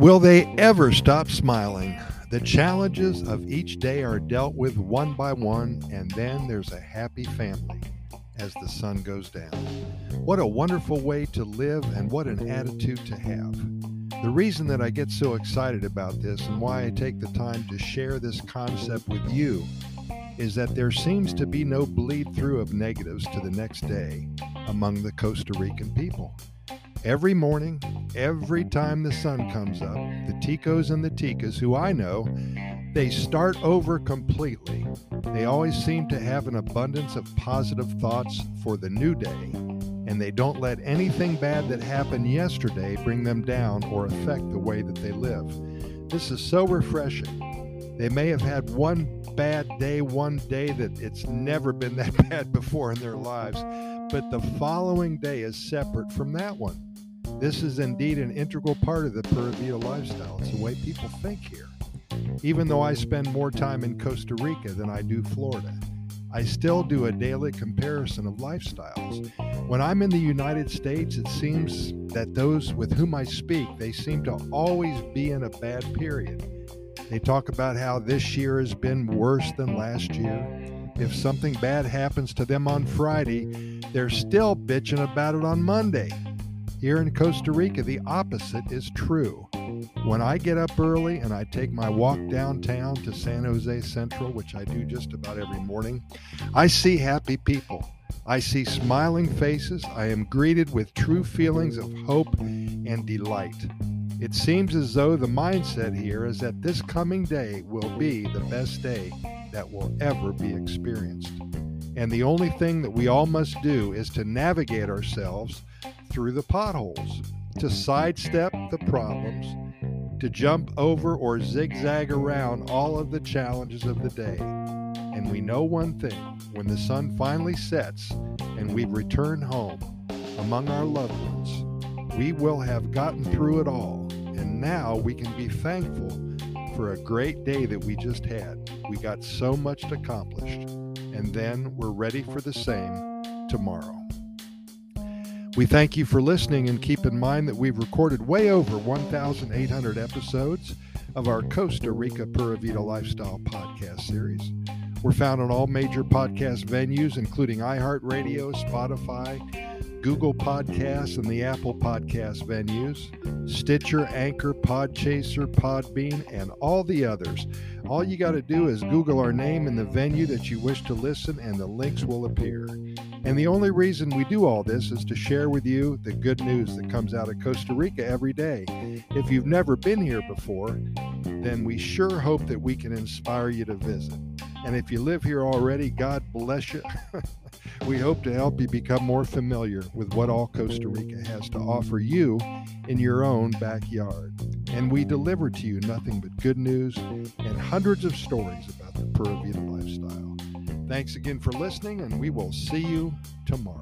Will they ever stop smiling? The challenges of each day are dealt with one by one, and then there's a happy family as the sun goes down. What a wonderful way to live, and what an attitude to have. The reason that I get so excited about this and why I take the time to share this concept with you is that there seems to be no bleed through of negatives to the next day among the Costa Rican people. Every morning, every time the sun comes up, the Ticos and the Ticas, who I know, they start over completely. They always seem to have an abundance of positive thoughts for the new day, and they don't let anything bad that happened yesterday bring them down or affect the way that they live. This is so refreshing. They may have had one bad day, one day that it's never been that bad before in their lives, but the following day is separate from that one. This is indeed an integral part of the Pura Vida lifestyle. It's the way people think here. Even though I spend more time in Costa Rica than I do Florida, I still do a daily comparison of lifestyles. When I'm in the United States, it seems that those with whom I speak, they seem to always be in a bad period. They talk about how this year has been worse than last year. If something bad happens to them on Friday, they're still bitching about it on Monday. Here in Costa Rica, the opposite is true. When I get up early and I take my walk downtown to San Jose Central, which I do just about every morning, I see happy people. I see smiling faces. I am greeted with true feelings of hope and delight. It seems as though the mindset here is that this coming day will be the best day that will ever be experienced. And the only thing that we all must do is to navigate ourselves through the potholes, to sidestep the problems, to jump over or zigzag around all of the challenges of the day. And we know one thing when the sun finally sets and we return home among our loved ones, we will have gotten through it all. And now we can be thankful for a great day that we just had. We got so much accomplished. And then we're ready for the same tomorrow. We thank you for listening and keep in mind that we've recorded way over 1,800 episodes of our Costa Rica Pura Vida Lifestyle podcast series. We're found on all major podcast venues, including iHeartRadio, Spotify, Google Podcasts, and the Apple Podcast venues, Stitcher, Anchor, Podchaser, Podbean, and all the others. All you got to do is Google our name and the venue that you wish to listen, and the links will appear. And the only reason we do all this is to share with you the good news that comes out of Costa Rica every day. If you've never been here before, then we sure hope that we can inspire you to visit. And if you live here already, God bless you. we hope to help you become more familiar with what all Costa Rica has to offer you in your own backyard. And we deliver to you nothing but good news and hundreds of stories about the Pura Vida lifestyle. Thanks again for listening, and we will see you tomorrow.